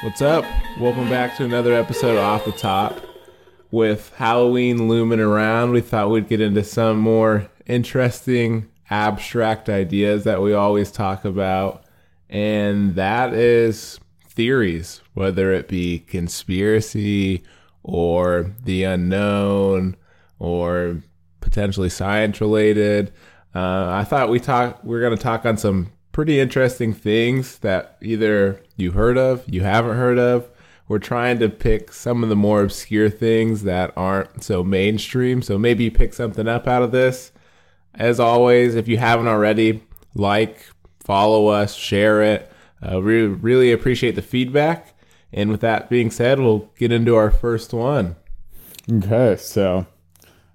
What's up? Welcome back to another episode of Off the Top. With Halloween looming around, we thought we'd get into some more interesting abstract ideas that we always talk about, and that is theories, whether it be conspiracy or the unknown or potentially science related. Uh, I thought we talk we are going to talk on some pretty interesting things that either you heard of, you haven't heard of. We're trying to pick some of the more obscure things that aren't so mainstream. So maybe pick something up out of this. As always, if you haven't already, like, follow us, share it. Uh, we really appreciate the feedback. And with that being said, we'll get into our first one. Okay, so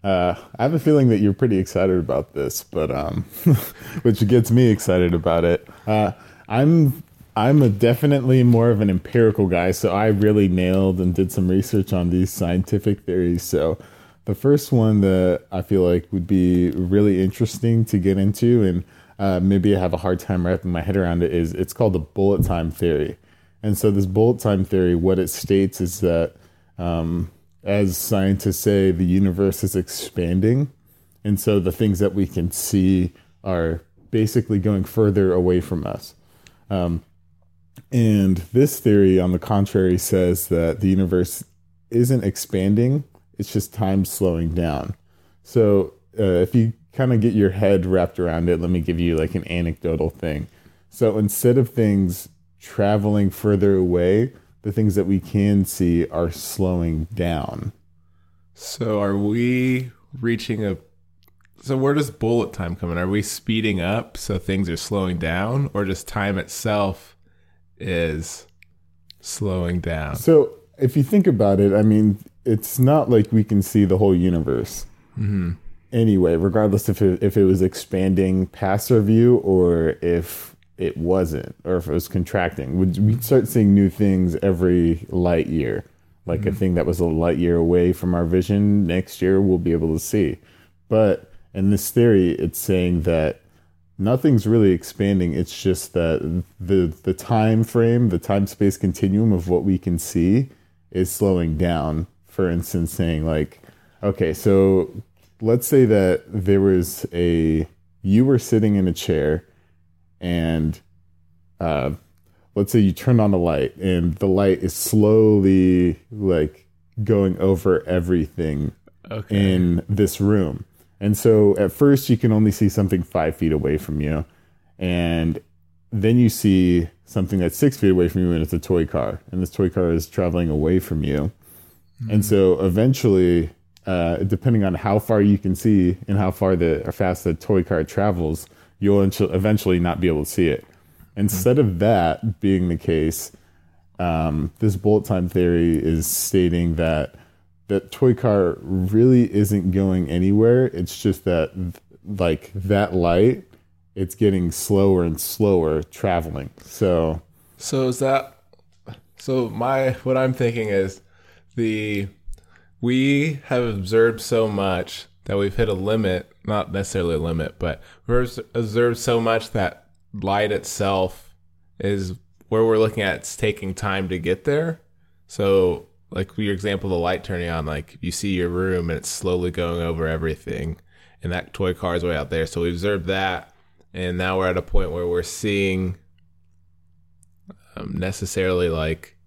uh, I have a feeling that you're pretty excited about this, but um, which gets me excited about it. Uh, I'm I'm a definitely more of an empirical guy, so I really nailed and did some research on these scientific theories. So the first one that I feel like would be really interesting to get into, and uh, maybe I have a hard time wrapping my head around it, is it's called the bullet time theory. And so this bullet time theory, what it states is that um, as scientists say, the universe is expanding. And so the things that we can see are basically going further away from us. Um, and this theory, on the contrary, says that the universe isn't expanding, it's just time slowing down. So uh, if you kind of get your head wrapped around it, let me give you like an anecdotal thing. So instead of things traveling further away, the things that we can see are slowing down. So are we reaching a so where does bullet time come in? Are we speeding up so things are slowing down or just time itself is slowing down? So if you think about it, I mean, it's not like we can see the whole universe. Mm-hmm. Anyway, regardless if it, if it was expanding past our view or if it wasn't, or if it was contracting. We'd, we'd start seeing new things every light year. Like mm-hmm. a thing that was a light year away from our vision, next year we'll be able to see. But in this theory, it's saying that nothing's really expanding. It's just that the the time frame, the time space continuum of what we can see is slowing down. For instance, saying like, okay, so let's say that there was a you were sitting in a chair and uh, let's say you turn on the light and the light is slowly like going over everything okay. in this room. And so at first you can only see something five feet away from you. And then you see something that's six feet away from you and it's a toy car. And this toy car is traveling away from you. Mm-hmm. And so eventually, uh, depending on how far you can see and how far the or fast the toy car travels, you'll eventually not be able to see it. Instead of that being the case, um, this bullet time theory is stating that that toy car really isn't going anywhere. It's just that like that light, it's getting slower and slower traveling. So, so is that? So my what I'm thinking is the we have observed so much that we've hit a limit, not necessarily a limit, but we've observed so much that light itself is where we're looking at it's taking time to get there. So, like your example, the light turning on, like you see your room and it's slowly going over everything, and that toy car is way out there. So we observed that, and now we're at a point where we're seeing um, necessarily like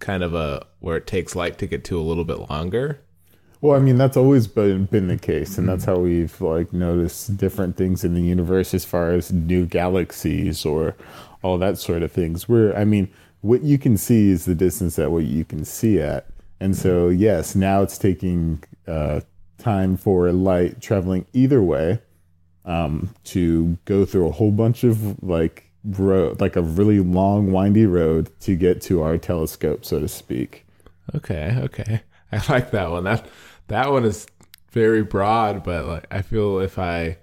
kind of a where it takes light to get to a little bit longer well, I mean, that's always been been the case, and that's how we've like noticed different things in the universe as far as new galaxies or all that sort of things. Where I mean, what you can see is the distance that what you can see at, and so yes, now it's taking uh, time for light traveling either way um, to go through a whole bunch of like road, like a really long, windy road to get to our telescope, so to speak. Okay, okay, I like that one. That that one is very broad, but like I feel if I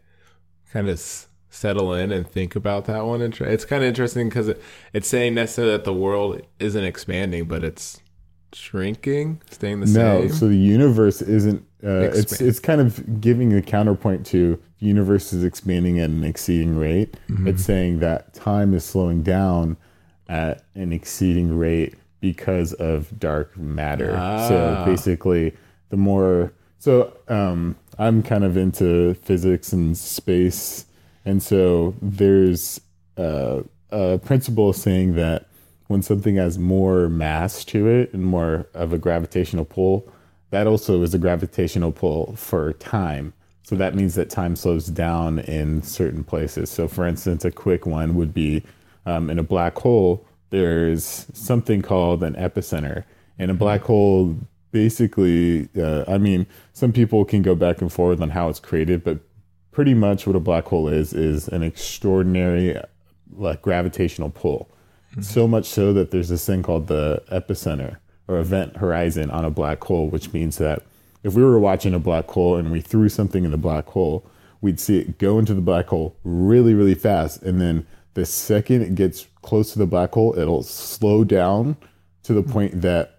kind of s- settle in and think about that one, it's kind of interesting because it, it's saying necessarily that the world isn't expanding, but it's shrinking, staying the no, same. No, so the universe isn't. Uh, it's it's kind of giving a counterpoint to the universe is expanding at an exceeding rate. Mm-hmm. It's saying that time is slowing down at an exceeding rate because of dark matter. Ah. So basically, the more so um, I'm kind of into physics and space, and so there's uh, a principle saying that when something has more mass to it and more of a gravitational pull, that also is a gravitational pull for time. So that means that time slows down in certain places. So, for instance, a quick one would be um, in a black hole, there's something called an epicenter. And a black hole basically, uh, I mean, some people can go back and forth on how it's created, but pretty much what a black hole is, is an extraordinary like gravitational pull. So much so that there's this thing called the epicenter or event horizon on a black hole, which means that if we were watching a black hole and we threw something in the black hole, we'd see it go into the black hole really, really fast. And then the second it gets close to the black hole, it'll slow down to the point that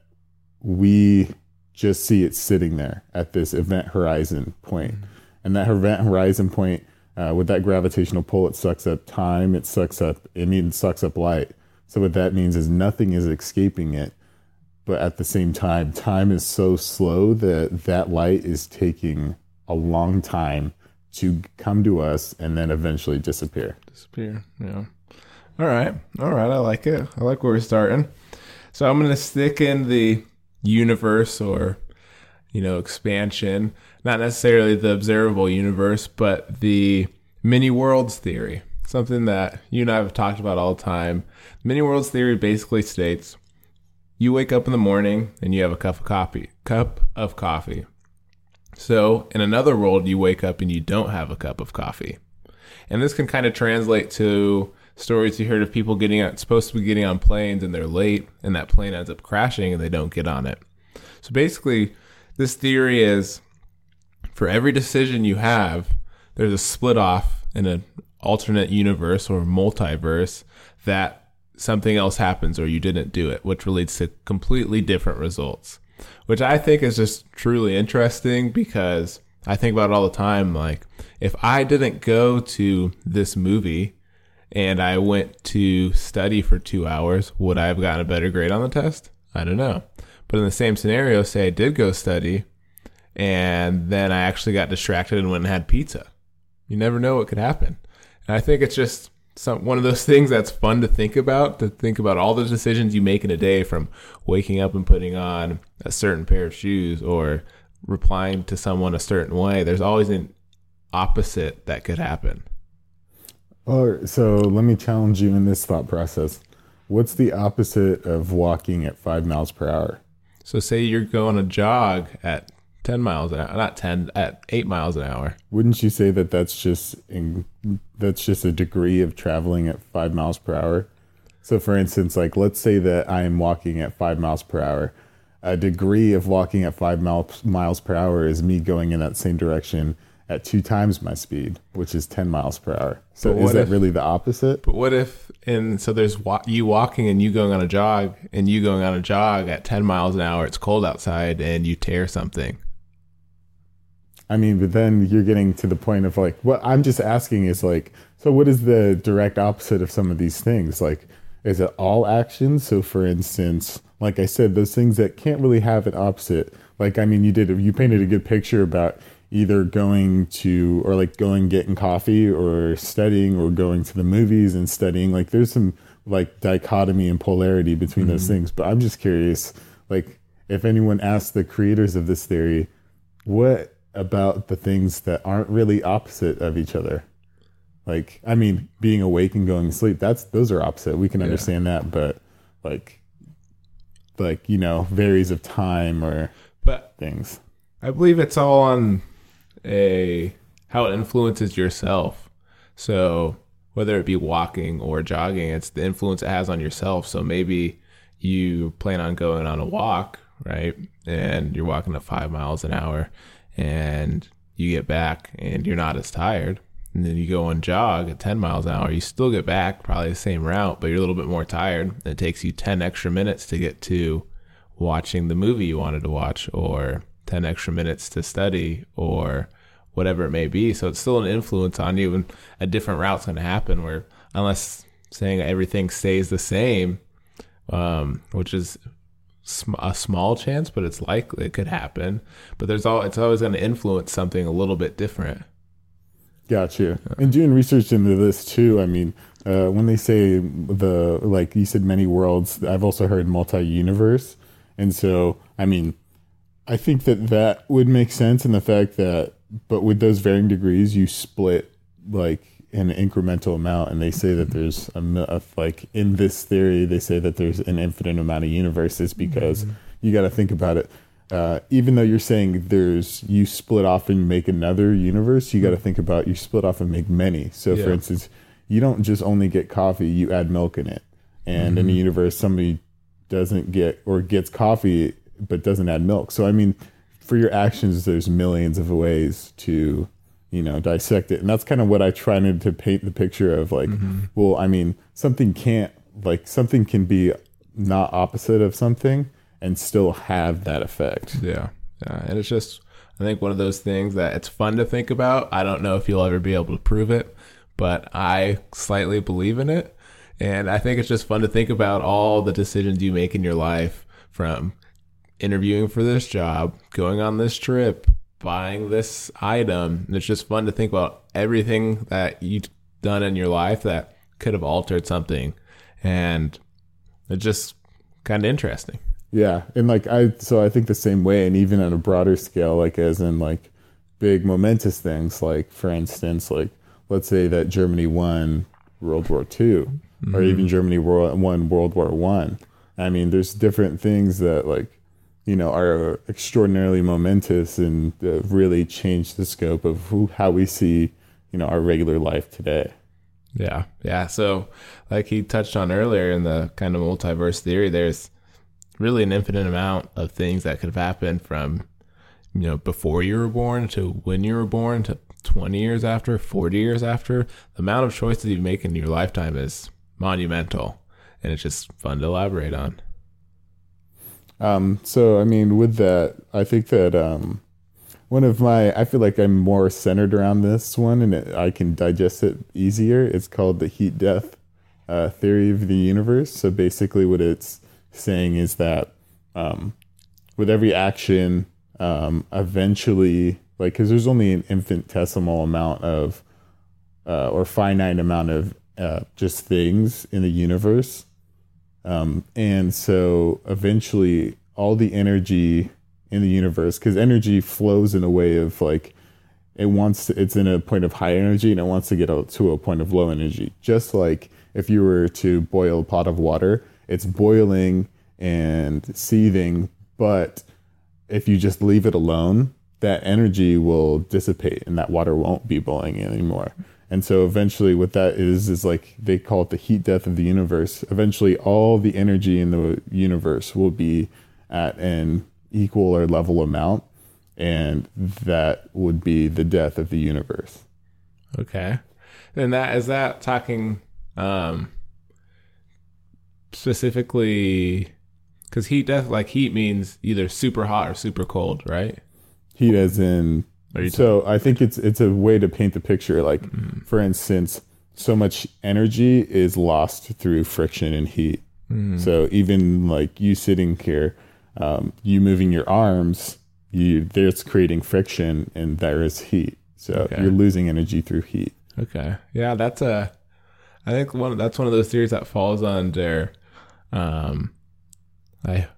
we just see it sitting there at this event horizon point. And that event horizon point, uh, with that gravitational pull, it sucks up time, it sucks up, it mean, it sucks up light. So what that means is nothing is escaping it. But at the same time, time is so slow that that light is taking a long time to come to us and then eventually disappear. Disappear. Yeah. All right. All right. I like it. I like where we're starting. So I'm going to stick in the universe or, you know, expansion, not necessarily the observable universe, but the many worlds theory, something that you and I have talked about all the time. Many worlds theory basically states you wake up in the morning and you have a cup of coffee, cup of coffee. So in another world, you wake up and you don't have a cup of coffee. And this can kind of translate to stories you heard of people getting on, supposed to be getting on planes and they're late and that plane ends up crashing and they don't get on it. So basically, this theory is for every decision you have, there's a split off in an alternate universe or multiverse that something else happens or you didn't do it, which leads to completely different results. Which I think is just truly interesting because I think about it all the time. Like, if I didn't go to this movie and I went to study for two hours, would I have gotten a better grade on the test? I don't know. But in the same scenario, say I did go study and then I actually got distracted and went and had pizza. You never know what could happen. And I think it's just some one of those things that's fun to think about, to think about all the decisions you make in a day from waking up and putting on a certain pair of shoes or replying to someone a certain way. There's always an opposite that could happen. Or so let me challenge you in this thought process. What's the opposite of walking at five miles per hour? So say you're going a jog at 10 miles an hour, not 10, at 8 miles an hour. Wouldn't you say that that's just in, that's just a degree of traveling at five miles per hour? So, for instance, like let's say that I am walking at five miles per hour. A degree of walking at five miles miles per hour is me going in that same direction at two times my speed, which is ten miles per hour. So, is that if- really the opposite? But what if, and so there's wa- you walking and you going on a jog and you going on a jog at 10 miles an hour, it's cold outside and you tear something. I mean, but then you're getting to the point of like, what I'm just asking is like, so what is the direct opposite of some of these things? Like, is it all actions? So, for instance, like I said, those things that can't really have an opposite. Like, I mean, you did, you painted a good picture about either going to, or like going getting coffee or studying or going to the movies and studying. Like, there's some like dichotomy and polarity between those mm-hmm. things. But I'm just curious, like, if anyone asked the creators of this theory, what about the things that aren't really opposite of each other like i mean being awake and going to sleep that's those are opposite we can understand that but like like you know varies of time or But things I believe it's all on a how it influences yourself. So whether it be walking or jogging, it's the influence it has on yourself. So maybe you plan on going on a walk, right? And you're walking at five miles an hour and you get back and you're not as tired. And then you go and jog at 10 miles an hour. You still get back probably the same route, but you're a little bit more tired. It takes you 10 extra minutes to get to watching the movie you wanted to watch or 10 extra minutes to study or whatever it may be. So it's still an influence on you and a different route's going to happen where unless saying everything stays the same, um, which is sm- a small chance, but it's likely it could happen. But there's all it's always going to influence something a little bit different. Gotcha. And doing research into this too, I mean, uh, when they say the like you said, many worlds, I've also heard multi-universe, and so I mean, I think that that would make sense in the fact that, but with those varying degrees, you split like an incremental amount, and they say that there's a, like in this theory, they say that there's an infinite amount of universes because mm-hmm. you got to think about it uh, even though you're saying there's you split off and make another universe, you got to think about you split off and make many. So, yeah. for instance, you don't just only get coffee; you add milk in it. And mm-hmm. in a universe, somebody doesn't get or gets coffee but doesn't add milk. So, I mean, for your actions, there's millions of ways to you know dissect it, and that's kind of what I tried to paint the picture of. Like, mm-hmm. well, I mean, something can't like something can be not opposite of something and still have that effect. Yeah. Yeah. And it's just, I think one of those things that it's fun to think about. I don't know if you'll ever be able to prove it, but I slightly believe in it. And I think it's just fun to think about all the decisions you make in your life from interviewing for this job, going on this trip, buying this item. And it's just fun to think about everything that you've done in your life that could have altered something. And it's just kind of interesting. Yeah, and like I, so I think the same way, and even on a broader scale, like as in like big momentous things, like for instance, like let's say that Germany won World War 2 mm-hmm. or even Germany won World War One. I. I mean, there's different things that like you know are extraordinarily momentous and uh, really change the scope of who, how we see you know our regular life today. Yeah, yeah. So, like he touched on earlier in the kind of multiverse theory, there's really an infinite amount of things that could have happened from you know before you were born to when you were born to 20 years after 40 years after the amount of choices you make in your lifetime is monumental and it's just fun to elaborate on um, so i mean with that i think that um, one of my i feel like i'm more centered around this one and it, i can digest it easier it's called the heat death uh, theory of the universe so basically what it's saying is that um, with every action, um, eventually, like, because there's only an infinitesimal amount of, uh, or finite amount of uh, just things in the universe. Um, and so eventually, all the energy in the universe, because energy flows in a way of like, it wants to, it's in a point of high energy and it wants to get out to a point of low energy. Just like if you were to boil a pot of water, it's boiling and seething, but if you just leave it alone, that energy will dissipate and that water won't be boiling anymore. And so eventually what that is is like they call it the heat death of the universe. Eventually all the energy in the universe will be at an equal or level amount and that would be the death of the universe. Okay. And that is that talking um specifically because heat death like heat means either super hot or super cold right heat as in so i think it's it's a way to paint the picture like mm. for instance so much energy is lost through friction and heat mm. so even like you sitting here um, you moving your arms you there's creating friction and there is heat so okay. you're losing energy through heat okay yeah that's a i think one that's one of those theories that falls under um, I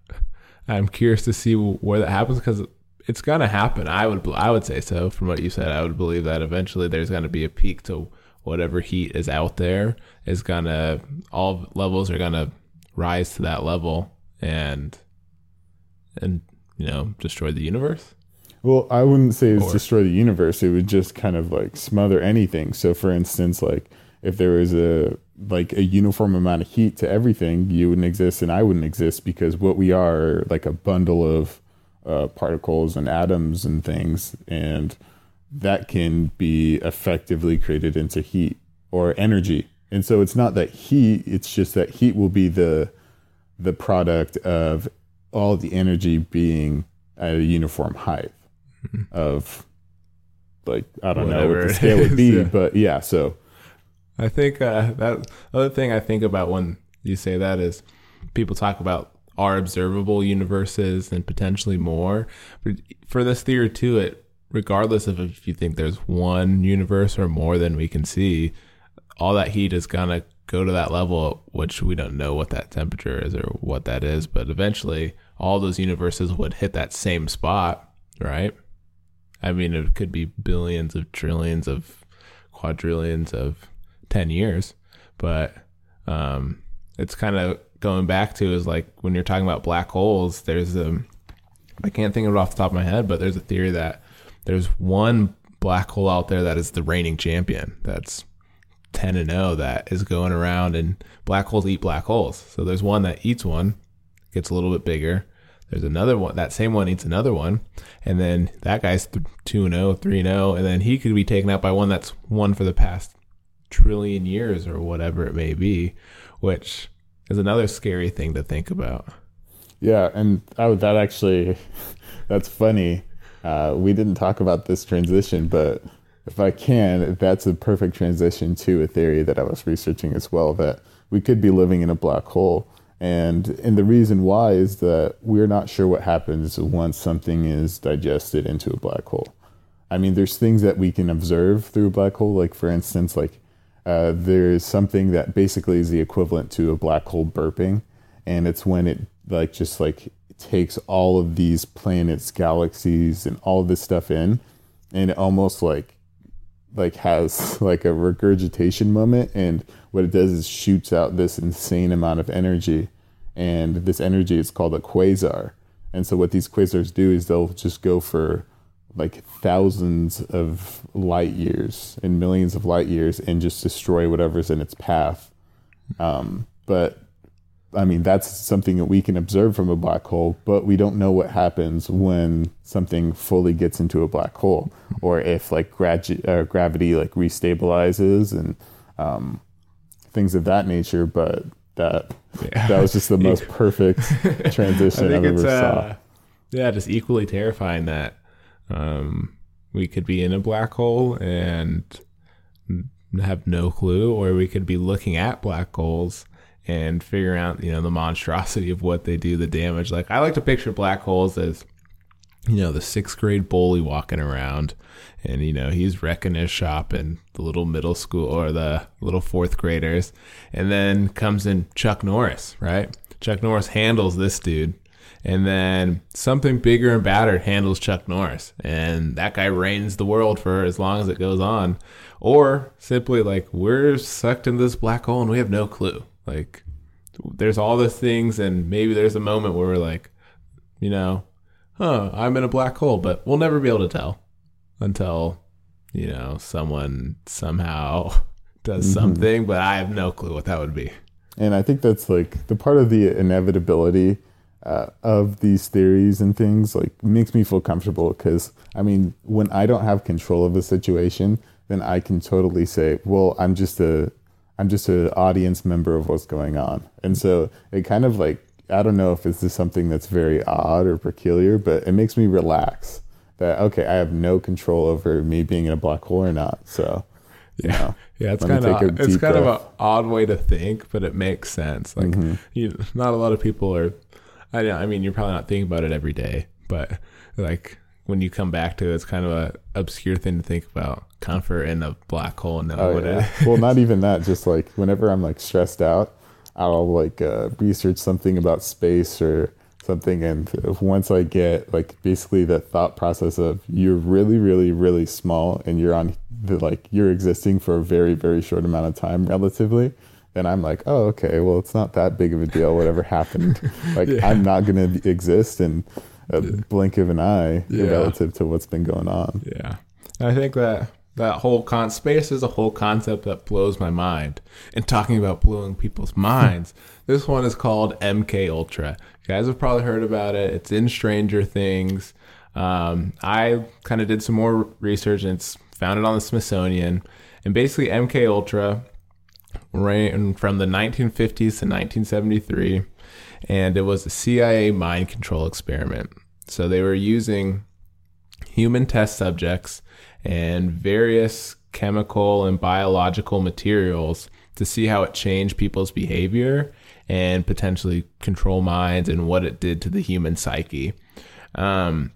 I'm curious to see where that happens because it's gonna happen. I would I would say so. From what you said, I would believe that eventually there's gonna be a peak to whatever heat is out there is gonna all levels are gonna rise to that level and and you know destroy the universe. Well, I wouldn't say it's or, destroy the universe. It would just kind of like smother anything. So, for instance, like if there was a like a uniform amount of heat to everything, you wouldn't exist and I wouldn't exist because what we are like a bundle of uh, particles and atoms and things, and that can be effectively created into heat or energy. And so it's not that heat; it's just that heat will be the the product of all the energy being at a uniform height mm-hmm. of like I don't Whatever know what the scale would be, yeah. but yeah, so I think uh, that other thing I think about when you say that is people talk about our observable universes and potentially more. But for this theory too, it regardless of if you think there's one universe or more than we can see, all that heat is gonna go to that level, which we don't know what that temperature is or what that is, but eventually all those universes would hit that same spot, right? I mean, it could be billions of trillions of quadrillions of 10 years, but um, it's kind of going back to is like when you're talking about black holes, there's a, I can't think of it off the top of my head, but there's a theory that there's one black hole out there that is the reigning champion. That's 10 and 0 that is going around and black holes eat black holes. So there's one that eats one, gets a little bit bigger. There's another one, that same one eats another one. And then that guy's 2 and 0, 3 and 0. And then he could be taken out by one that's won for the past trillion years or whatever it may be, which is another scary thing to think about. Yeah. And oh, that actually, that's funny. Uh, we didn't talk about this transition, but if I can, that's a perfect transition to a theory that I was researching as well that we could be living in a black hole. And and the reason why is that we're not sure what happens once something is digested into a black hole. I mean, there's things that we can observe through a black hole, like for instance, like uh, there's something that basically is the equivalent to a black hole burping, and it's when it like just like takes all of these planets, galaxies, and all of this stuff in, and it almost like like has like a regurgitation moment and what it does is shoots out this insane amount of energy and this energy is called a quasar. And so what these quasars do is they'll just go for like thousands of light years and millions of light years and just destroy whatever's in its path um, but I mean, that's something that we can observe from a black hole, but we don't know what happens when something fully gets into a black hole, or if like gradu- uh, gravity like restabilizes and um, things of that nature. But that yeah. that was just the most perfect transition I've ever uh, saw. Yeah, just equally terrifying that um, we could be in a black hole and have no clue, or we could be looking at black holes and figuring out you know the monstrosity of what they do, the damage. Like I like to picture black holes as you know the sixth grade bully walking around, and you know he's wrecking his shop, and the little middle school or the little fourth graders, and then comes in Chuck Norris, right? Chuck Norris handles this dude. And then something bigger and badder handles Chuck Norris. And that guy reigns the world for as long as it goes on. Or simply like, we're sucked in this black hole and we have no clue. Like there's all the things and maybe there's a moment where we're like, you know, huh, I'm in a black hole, but we'll never be able to tell until, you know, someone somehow does mm-hmm. something, but I have no clue what that would be. And I think that's like the part of the inevitability uh, of these theories and things like makes me feel comfortable because I mean, when I don't have control of a situation, then I can totally say, well, I'm just a I'm just an audience member of what's going on. And so it kind of like, I don't know if this is something that's very odd or peculiar, but it makes me relax that, okay, I have no control over me being in a black hole or not. So, yeah. Know, yeah, it's kind of it's kind breath. of an odd way to think, but it makes sense. Like, mm-hmm. you, not a lot of people are. I, know. I mean, you're probably not thinking about it every day, but like when you come back to it, it's kind of a obscure thing to think about. Comfort in a black hole. No, oh, yeah. well, not even that. Just like whenever I'm like stressed out, I'll like uh, research something about space or something, and once I get like basically the thought process of you're really, really, really small, and you're on the like you're existing for a very, very short amount of time, relatively then I'm like, oh, okay, well, it's not that big of a deal. Whatever happened, like yeah. I'm not gonna exist, in a blink of an eye yeah. relative to what's been going on. Yeah. I think that that whole con space is a whole concept that blows my mind. And talking about blowing people's minds, this one is called MK Ultra. You guys have probably heard about it. It's in Stranger Things. Um, I kind of did some more research and it's found it on the Smithsonian. And basically, MK Ultra ran from the 1950s to 1973 and it was a CIA mind control experiment. So they were using human test subjects and various chemical and biological materials to see how it changed people's behavior and potentially control minds and what it did to the human psyche. Um,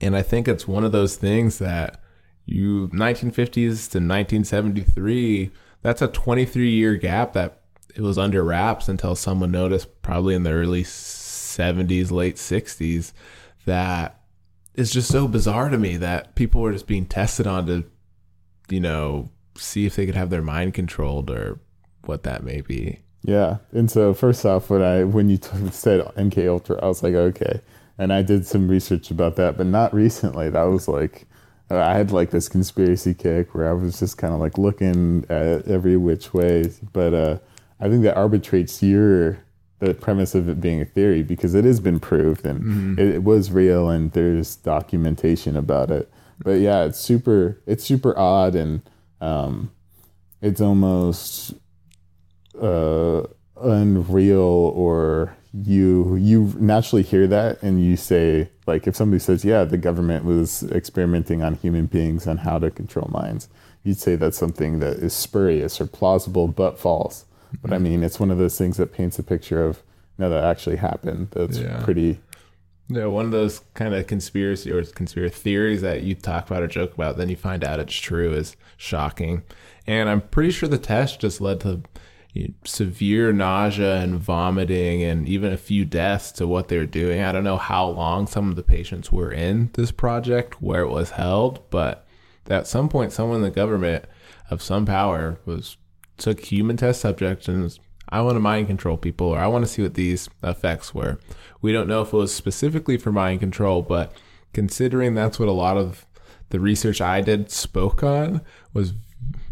and I think it's one of those things that you 1950s to 1973, that's a 23 year gap that it was under wraps until someone noticed probably in the early 70s, late 60s that it's just so bizarre to me that people were just being tested on to, you know, see if they could have their mind controlled or what that may be. Yeah, and so first off, when I when you t- said MK Ultra, I was like, okay, and I did some research about that, but not recently. That was like I had like this conspiracy kick where I was just kind of like looking at every which way, but uh, I think that arbitrates your the premise of it being a theory because it has been proved and mm-hmm. it, it, was real and there's documentation about it. But yeah, it's super it's super odd and um, it's almost uh, unreal or you you naturally hear that and you say like if somebody says yeah the government was experimenting on human beings on how to control minds you'd say that's something that is spurious or plausible but false but I mm-hmm. mean, it's one of those things that paints a picture of no, that actually happened. That's yeah. pretty. Yeah, one of those kind of conspiracy or conspiracy theories that you talk about or joke about, then you find out it's true is shocking. And I'm pretty sure the test just led to severe nausea and vomiting and even a few deaths to what they were doing. I don't know how long some of the patients were in this project where it was held, but at some point, someone in the government of some power was took human test subjects and was, I want to mind control people or I want to see what these effects were. We don't know if it was specifically for mind control, but considering that's what a lot of the research I did spoke on was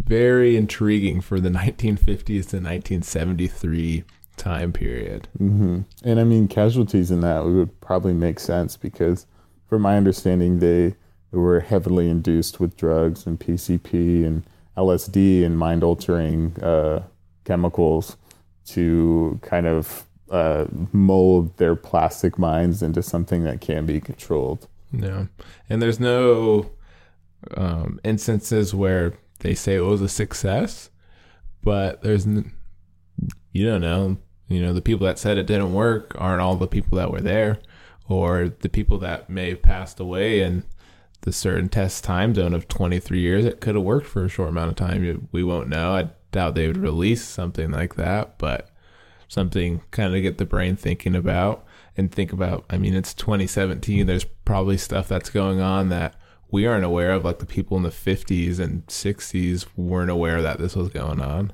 very intriguing for the 1950s to 1973 time period. Mm-hmm. And I mean, casualties in that would probably make sense because, from my understanding, they were heavily induced with drugs and PCP and LSD and mind altering uh, chemicals to kind of uh, mold their plastic minds into something that can be controlled. Yeah. And there's no um, instances where they say it was a success, but there's, you don't know, you know, the people that said it didn't work aren't all the people that were there, or the people that may have passed away in the certain test time zone of 23 years, it could have worked for a short amount of time. We won't know. I doubt they would release something like that, but something kind of get the brain thinking about and think about. I mean, it's 2017. There's probably stuff that's going on that we aren't aware of, like the people in the 50s and 60s weren't aware that this was going on.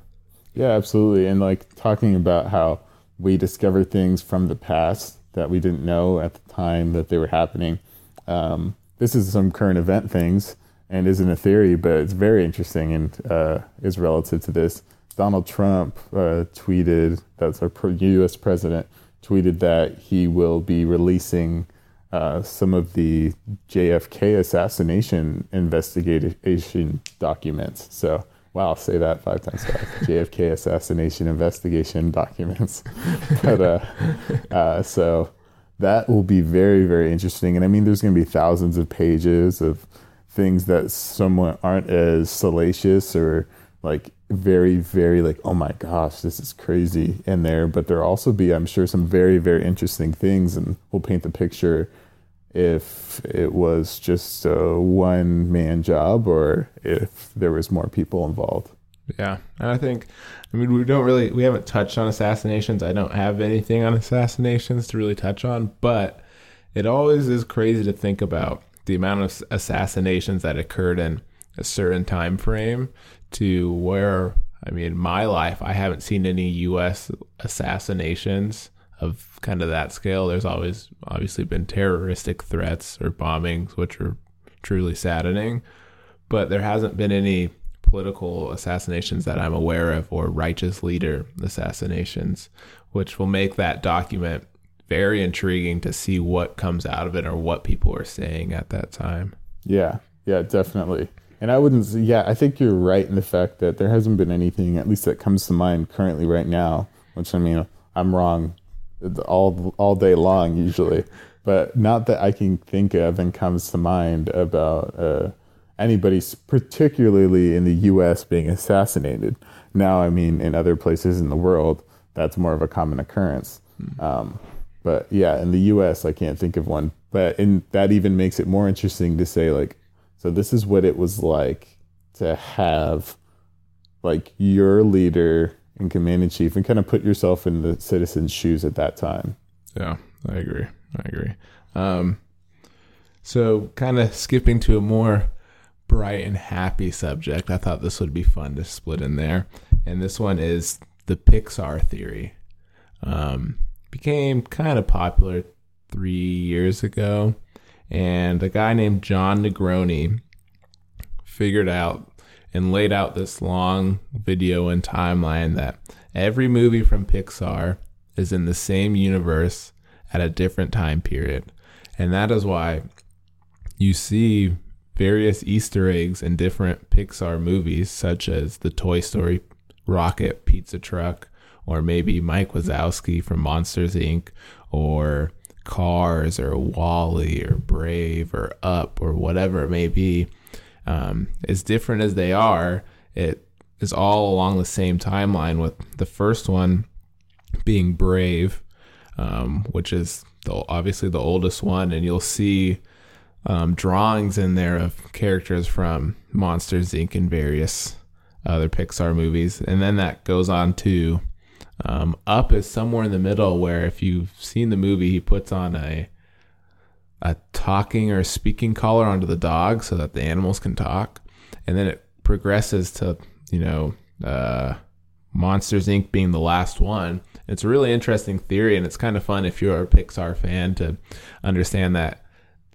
Yeah, absolutely. And like talking about how we discover things from the past that we didn't know at the time that they were happening. Um, this is some current event things and isn't a theory, but it's very interesting and uh, is relative to this. Donald Trump uh, tweeted, that's our U.S. president, tweeted that he will be releasing uh, some of the JFK assassination investigation documents. So, wow, I'll say that five times fast. JFK assassination investigation documents. but uh, uh, so that will be very very interesting and i mean there's going to be thousands of pages of things that somewhat aren't as salacious or like very very like oh my gosh this is crazy in there but there'll also be i'm sure some very very interesting things and we'll paint the picture if it was just a one man job or if there was more people involved yeah, and I think, I mean, we don't really, we haven't touched on assassinations. I don't have anything on assassinations to really touch on, but it always is crazy to think about the amount of assassinations that occurred in a certain time frame to where, I mean, my life, I haven't seen any U.S. assassinations of kind of that scale. There's always obviously been terroristic threats or bombings, which are truly saddening, but there hasn't been any political assassinations that I'm aware of or righteous leader assassinations, which will make that document very intriguing to see what comes out of it or what people are saying at that time. Yeah, yeah, definitely. And I wouldn't, yeah, I think you're right in the fact that there hasn't been anything, at least that comes to mind currently right now, which I mean, I'm wrong all all day long usually, but not that I can think of and comes to mind about uh, anybody's particularly in the U.S. being assassinated. Now, I mean, in other places in the world, that's more of a common occurrence. Um, but yeah, in the U.S., I can't think of one. But and that even makes it more interesting to say like, so this is what it was like to have like your leader and command in chief, and kind of put yourself in the citizen's shoes at that time. Yeah, I agree. I agree. Um, so, kind of skipping to a more bright and happy subject, I thought this would be fun to split in there. And this one is the Pixar theory. Um, became kind of popular three years ago, and a guy named Jon Negroni figured out and laid out this long video and timeline that every movie from Pixar is in the same universe at a different time period. And that is why you see various Easter eggs in different Pixar movies, such as the Toy Story rocket pizza truck, or maybe Mike Wazowski from Monsters Inc., or Cars, or WALL-E, or Brave, or Up, or whatever it may be. Um, as different as they are, it is all along the same timeline, with the first one being Brave, um, which is the, obviously the oldest one, and you'll see um, drawings in there of characters from Monsters Inc. and various other Pixar movies, and then that goes on to um, Up is somewhere in the middle, where if you've seen the movie, he puts on a a talking or speaking collar onto the dog so that the animals can talk, and then it progresses to you know uh, Monsters Inc. being the last one. It's a really interesting theory, and it's kind of fun if you're a Pixar fan to understand that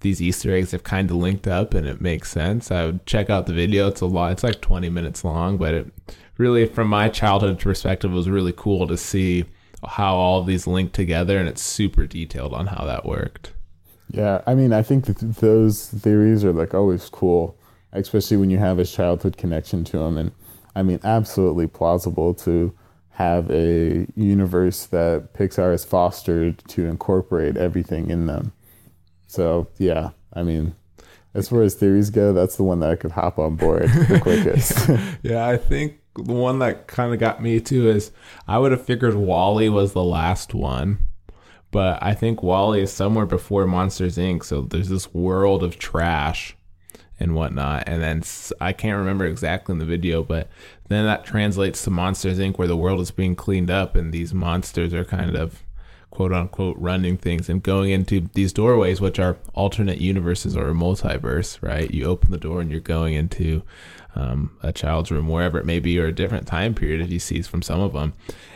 these Easter eggs have kind of linked up and it makes sense. I would check out the video. It's a lot. It's like 20 minutes long, but it really, from my childhood perspective, was really cool to see how all of these link together, and it's super detailed on how that worked. Yeah, I mean, I think that those theories are like always cool, especially when you have a childhood connection to them. And I mean, absolutely plausible to have a universe that Pixar has fostered to incorporate everything in them. So yeah, I mean, as far as theories go, that's the one that I could hop on board the quickest. yeah, I think the one that kind of got me too is I would have figured WALL-E was the last one, but I think WALL-E is somewhere before Monsters Inc. So there's this world of trash and whatnot, and then I can't remember exactly in the video, but then that translates to Monsters Inc. where the world is being cleaned up and these monsters are kind of quote unquote running things and going into these doorways, which are alternate universes or a multiverse, right? You open the door and you're going into um, a child's room, wherever it may be, or a different time period if you see from some of them.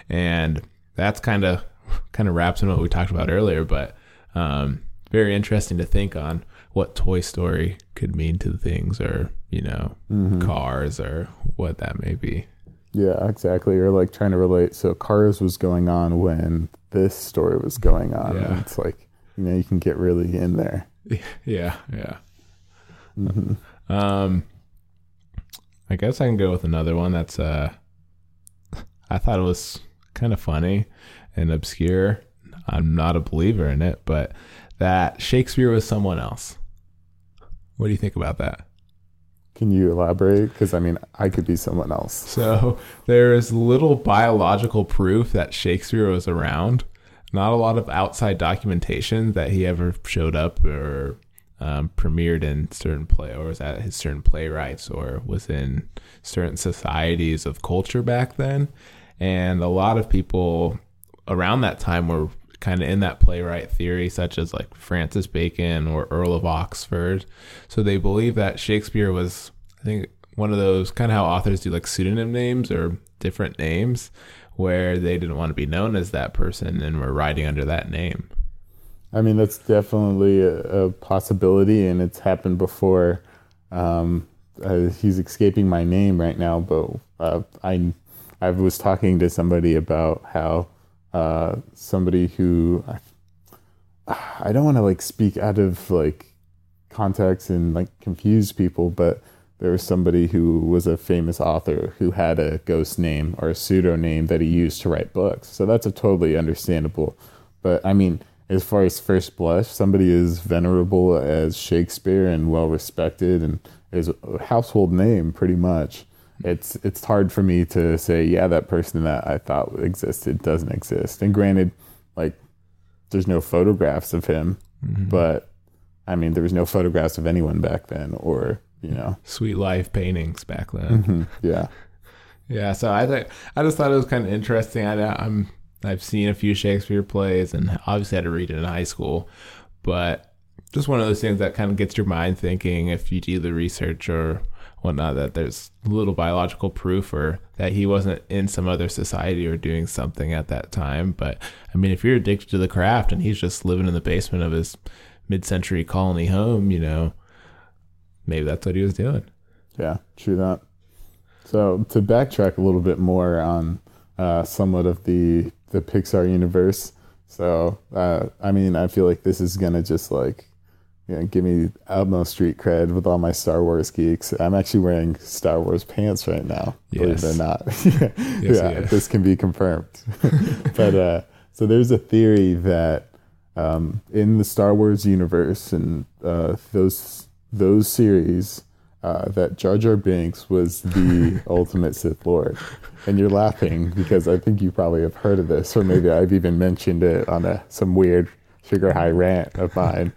And that's kind of kind of wraps in what we talked about earlier, but um, very interesting to think on what Toy Story could mean to things, or you know, mm-hmm. cars, or what that may be. Yeah, exactly. Or like trying to relate. So Cars was going on when this story was going on. Yeah. it's like, you know, you can get really in there. Yeah, yeah. Mm-hmm. Um, I guess I can go with another one that's uh, I thought it was kind of funny and obscure. I'm not a believer in it, but that Shakespeare was someone else. What do you think about that? Can you elaborate? Because I mean, I could be someone else. So there is little biological proof that Shakespeare was around. Not a lot of outside documentation that he ever showed up or um, premiered in certain play or was at his certain playwrights or was in certain societies of culture back then. And a lot of people around that time were kind of in that playwright theory, such as like Francis Bacon or Earl of Oxford. So they believe that Shakespeare was, I think, one of those kind of how authors do like pseudonym names or different names where they didn't want to be known as that person and were writing under that name. I mean, that's definitely a, a possibility, and it's happened before. Um, uh, he's escaping my name right now, but uh, I I was talking to somebody about how uh, somebody who I, I don't want to like speak out of like context and like confuse people, but there was somebody who was a famous author who had a ghost name or a pseudo name that he used to write books. So that's a totally understandable. But I mean, as far as first blush, somebody as venerable as Shakespeare and well respected and is a household name pretty much. It's it's hard for me to say, yeah, that person that I thought existed doesn't exist. And granted, like there's no photographs of him, but I mean there was no photographs of anyone back then or, you know. Sweet life paintings back then. Mhm, Yeah. Yeah, so I think I just thought it was kind of interesting. I, I'm I've seen a few Shakespeare plays, and obviously had to read it in high school, but just one of those things that kind of gets your mind thinking if you do the research or whatnot that there's little biological proof or that he wasn't in some other society or doing something at that time. But I mean, if you're addicted to the craft and he's just living in the basement of his mid-century colony home, you know, maybe that's what he was doing. Yeah, true that. So to backtrack a little bit more on uh, somewhat of the the Pixar universe. So uh, I mean, I feel like this is gonna just like you know, give me utmost street cred with all my Star Wars geeks. I'm actually wearing Star Wars pants right now, believe it or Yes. not. Yes, yeah, yes. this can be confirmed. but uh, so there's a theory that um, in the Star Wars universe and uh, those those series uh, that Jar Jar Binks was the ultimate Sith Lord. And you're laughing because I think you probably have heard of this, or maybe I've even mentioned it on a some weird sugar high rant of mine.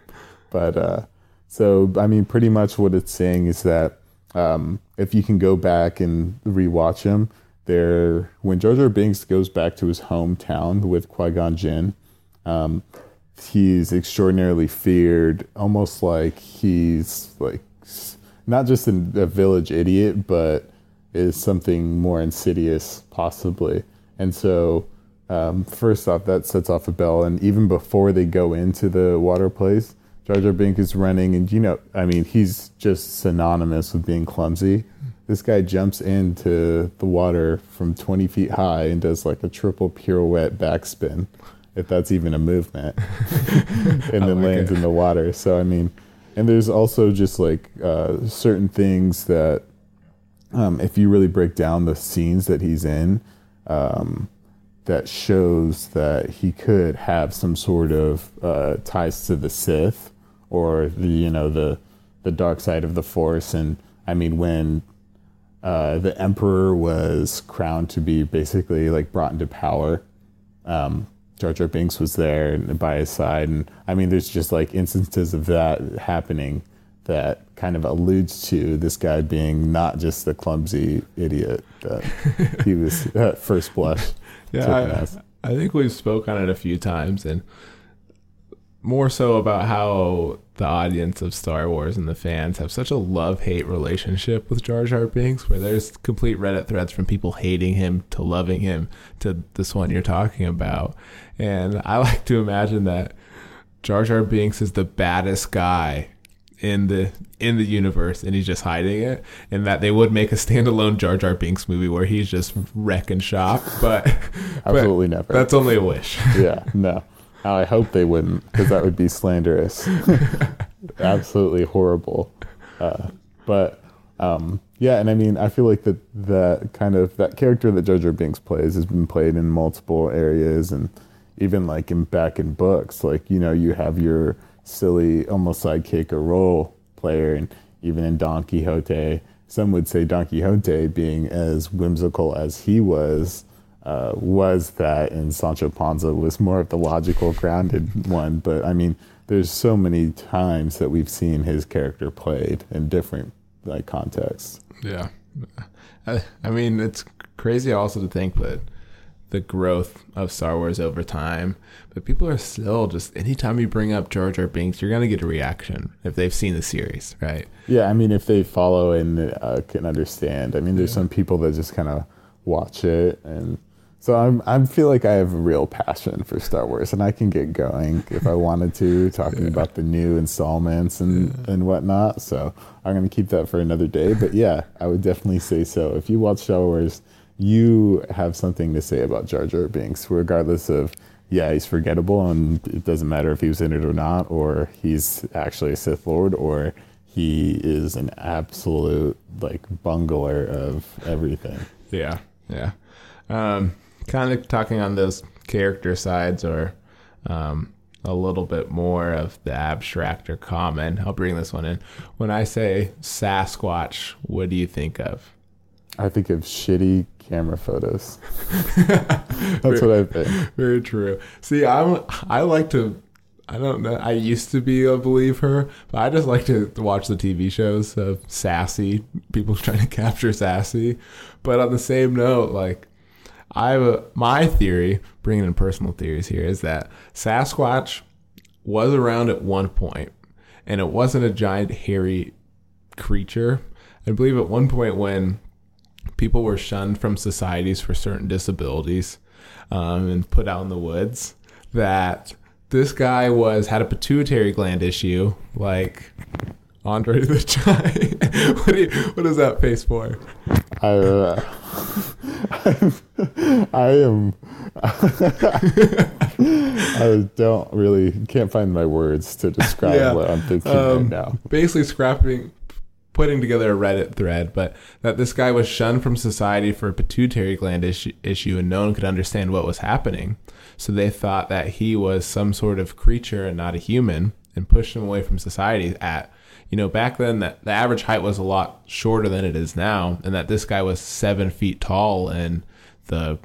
But uh, so I mean, pretty much what it's saying is that um, if you can go back and rewatch them, there when Jar Jar Binks goes back to his hometown with Qui Gon Jinn, um, he's extraordinarily feared, almost like he's like not just a, a village idiot, but is something more insidious, possibly. And so, um, first off, that sets off a bell. And even before they go into the water place, Jar Jar Binks is running, and you know, I mean, he's just synonymous with being clumsy. This guy jumps into the water from 20 feet high and does like a triple pirouette backspin, if that's even a movement, and then like lands it. in the water. So, I mean, and there's also just like uh, certain things that, um, if you really break down the scenes that he's in, um, that shows that he could have some sort of uh, ties to the Sith or the you know the the dark side of the Force. And I mean, when uh, the Emperor was crowned to be basically like brought into power, um, Jar Jar Binks was there and by his side, and I mean, there's just like instances of that happening that kind of alludes to this guy being not just the clumsy idiot that he was at first blush. Yeah. I, I think we've spoke on it a few times, and more so about how the audience of Star Wars and the fans have such a love hate relationship with Jar Jar Binks, where there's complete Reddit threads from people hating him to loving him to this one you're talking about. And I like to imagine that Jar Jar Binks is the baddest guy in the in the universe and he's just hiding it and that they would make a standalone Jar Jar Binks movie where he's just wrecking shop but but Absolutely never. that's only a wish yeah, no. I hope they wouldn't, because that would be slanderous. Absolutely horrible. Uh, but um, yeah, and I mean, I feel like that that kind of that character that Jar Binks plays has been played in multiple areas, and even like in back in books, like you know, you have your silly, almost sidekick or role player, and even in Don Quixote, some would say Don Quixote being as whimsical as he was uh, was that, and Sancho Panza was more of the logical, grounded one. But I mean, there's so many times that we've seen his character played in different like contexts. yeah I, I mean it's crazy also to think that the growth of Star Wars over time but people are still just anytime you bring up George Jar Binks you're gonna get a reaction if they've seen the series right Yeah, I mean, if they follow and uh, can understand. I mean, there's some people that just kind of watch it, and so I'm I feel like I have a real passion for Star Wars, and I can get going if I wanted to, talking about the new installments and and whatnot. So I'm gonna keep that for another day. But yeah, I would definitely say so. If you watch Star Wars, you have something to say about Jar Jar Binks, regardless of. Yeah, he's forgettable, and it doesn't matter if he was in it or not, or he's actually a Sith Lord, or he is an absolute like bungler of everything. Yeah, yeah. Um, kind of talking on those character sides, or um, a little bit more of the abstract or common. I'll bring this one in. When I say Sasquatch, what do you think of? I think of shitty camera photos. That's what I think. Very true. See, I'm I like to I don't know. I used to be a believer, but I just like to watch the TV shows of sassy people trying to capture sassy. But on the same note, like I have a, my theory, bringing in personal theories here, is that Sasquatch was around at one point, and it wasn't a giant hairy creature. I believe at one point when people were shunned from societies for certain disabilities um, and put out in the woods, that this guy was had a pituitary gland issue, like Andre the Giant. what, you, what is that face for? I, uh, I am. I don't really can't find my words to describe yeah. what I'm thinking um, right now. Basically, scrapping, putting together a Reddit thread, but that this guy was shunned from society for a pituitary gland issue, issue, and no one could understand what was happening. So they thought that he was some sort of creature and not a human, and push them away from society. At you know, back then, that the average height was a lot shorter than it is now, and that this guy was seven feet tall in the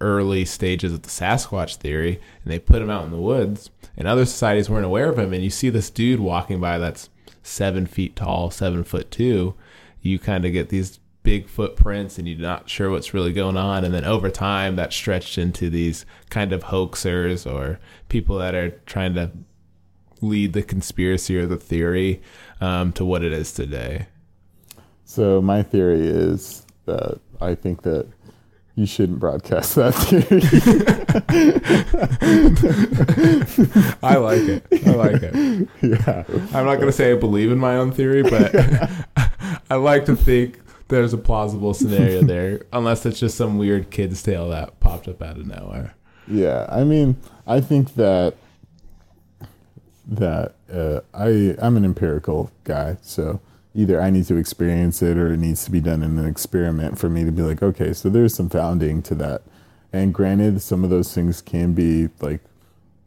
early stages of the Sasquatch theory, and they put him out in the woods, and other societies weren't aware of him. And you see this dude walking by that's seven feet tall, seven foot two. You kind of get these big footprints and you're not sure what's really going on. And then over time, that stretched into these kind of hoaxers or people that are trying to lead the conspiracy or the theory um, to what it is today. So my theory is that I think that you shouldn't broadcast that theory. I like it. I like it. Yeah. I'm not going to say I believe in my own theory, but I like to think there's a plausible scenario there, unless it's just some weird kid's tale that popped up out of nowhere. Yeah, I mean, I think that that uh, I I'm an empirical guy, so either I need to experience it or it needs to be done in an experiment for me to be like, okay, so there's some founding to that. And granted, some of those things can be like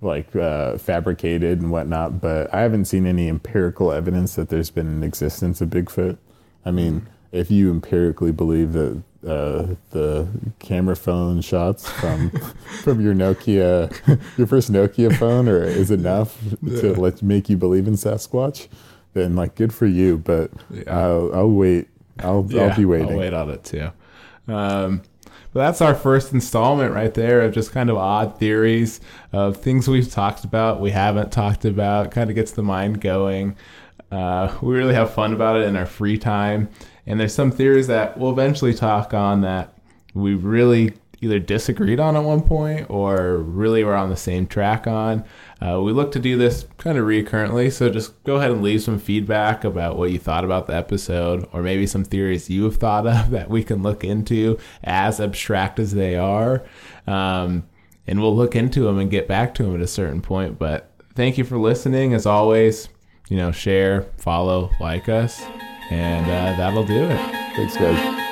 like uh, fabricated and whatnot, but I haven't seen any empirical evidence that there's been an existence of Bigfoot. I mean, if you empirically believe that uh, the camera phone shots from from your Nokia, your first Nokia phone, or is enough yeah. to let make you believe in Sasquatch, then like good for you. But yeah. I'll, I'll wait. I'll yeah, I'll be waiting. I'll wait on it too. Um, but that's our first installment right there of just kind of odd theories of things we've talked about, we haven't talked about. Kind of gets the mind going. Uh, we really have fun about it in our free time. And there's some theories that we'll eventually talk on that we really either disagreed on at one point or really were on the same track on. Uh, we look to do this kind of recurrently, so just go ahead and leave some feedback about what you thought about the episode, or maybe some theories you have thought of that we can look into, as abstract as they are. Um, and we'll look into them and get back to them at a certain point. But thank you for listening. As always, you know, share, follow, like us and uh, that'll do it. Thanks, guys.